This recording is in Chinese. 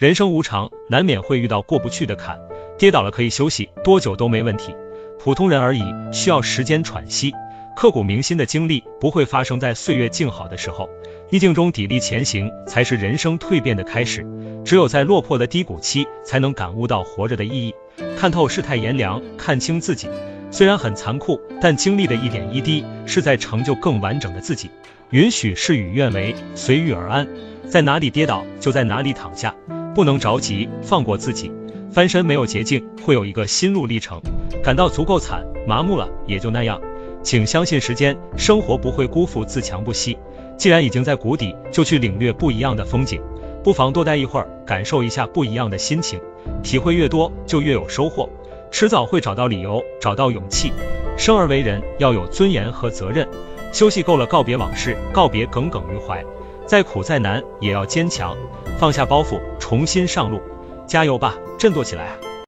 人生无常，难免会遇到过不去的坎，跌倒了可以休息，多久都没问题。普通人而已，需要时间喘息。刻骨铭心的经历不会发生在岁月静好的时候，逆境中砥砺前行，才是人生蜕变的开始。只有在落魄的低谷期，才能感悟到活着的意义，看透世态炎凉，看清自己。虽然很残酷，但经历的一点一滴，是在成就更完整的自己。允许事与愿违，随遇而安，在哪里跌倒就在哪里躺下，不能着急，放过自己。翻身没有捷径，会有一个心路历程。感到足够惨，麻木了也就那样。请相信时间，生活不会辜负自强不息。既然已经在谷底，就去领略不一样的风景。不妨多待一会儿，感受一下不一样的心情。体会越多，就越有收获。迟早会找到理由，找到勇气。生而为人，要有尊严和责任。休息够了，告别往事，告别耿耿于怀。再苦再难，也要坚强，放下包袱，重新上路。加油吧！振作起来！